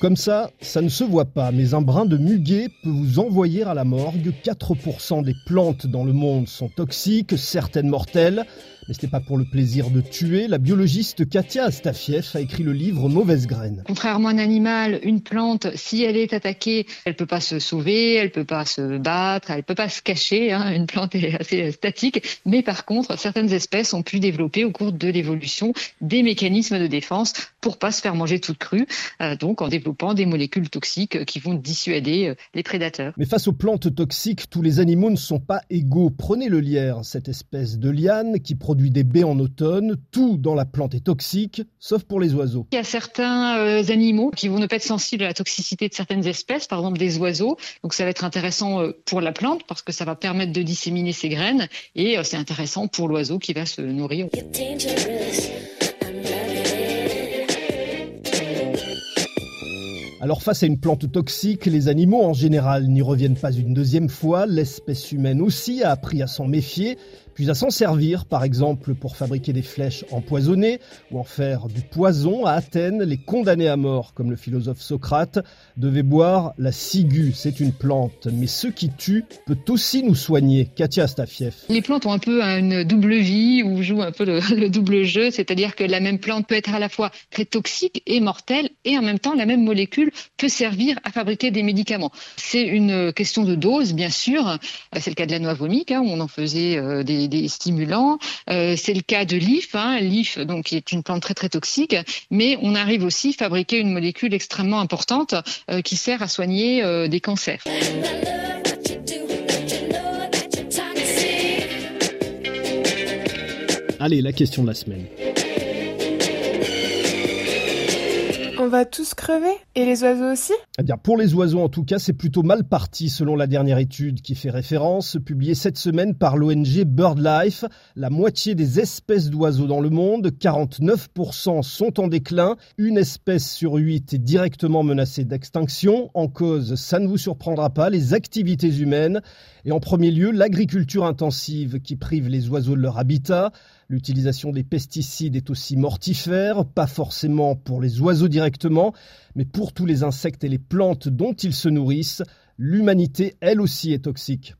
Comme ça, ça ne se voit pas, mais un brin de muguet peut vous envoyer à la morgue. 4% des plantes dans le monde sont toxiques, certaines mortelles. Mais ce n'est pas pour le plaisir de tuer. La biologiste Katia Astafiev a écrit le livre Mauvaise graine. Contrairement à un animal, une plante, si elle est attaquée, elle peut pas se sauver, elle peut pas se battre, elle peut pas se cacher. Hein. Une plante est assez statique. Mais par contre, certaines espèces ont pu développer au cours de l'évolution des mécanismes de défense pour pas se faire manger toute crue. Euh, donc en développant des molécules toxiques qui vont dissuader euh, les prédateurs. Mais face aux plantes toxiques, tous les animaux ne sont pas égaux. Prenez le lierre, cette espèce de liane qui produit des baies en automne. Tout dans la plante est toxique, sauf pour les oiseaux. Il y a certains euh, animaux qui vont ne pas être sensibles à la toxicité de certaines espèces, par exemple des oiseaux. Donc ça va être intéressant euh, pour la plante parce que ça va permettre de disséminer ses graines et euh, c'est intéressant pour l'oiseau qui va se nourrir. Alors face à une plante toxique, les animaux en général n'y reviennent pas une deuxième fois, l'espèce humaine aussi a appris à s'en méfier, puis à s'en servir, par exemple pour fabriquer des flèches empoisonnées ou en faire du poison. À Athènes, les condamnés à mort, comme le philosophe Socrate, devaient boire la ciguë. C'est une plante, mais ce qui tue peut aussi nous soigner. Katia Stafiev. Les plantes ont un peu une double vie ou jouent un peu le double jeu, c'est-à-dire que la même plante peut être à la fois très toxique et mortelle, et en même temps la même molécule peut servir à fabriquer des médicaments. C'est une question de dose, bien sûr. C'est le cas de la noix vomique, hein, où on en faisait euh, des stimulants. Euh, c'est le cas de l'IF, hein, l'IF donc qui est une plante très très toxique, mais on arrive aussi à fabriquer une molécule extrêmement importante euh, qui sert à soigner euh, des cancers. Allez, la question de la semaine. On va tous crever Et les oiseaux aussi? Eh pour les oiseaux en tout cas, c'est plutôt mal parti selon la dernière étude qui fait référence, publiée cette semaine par l'ONG BirdLife. La moitié des espèces d'oiseaux dans le monde, 49% sont en déclin. Une espèce sur huit est directement menacée d'extinction. En cause, ça ne vous surprendra pas, les activités humaines. Et en premier lieu, l'agriculture intensive qui prive les oiseaux de leur habitat. L'utilisation des pesticides est aussi mortifère, pas forcément pour les oiseaux directement, mais pour tous les insectes et les plantes dont ils se nourrissent. L'humanité, elle aussi, est toxique.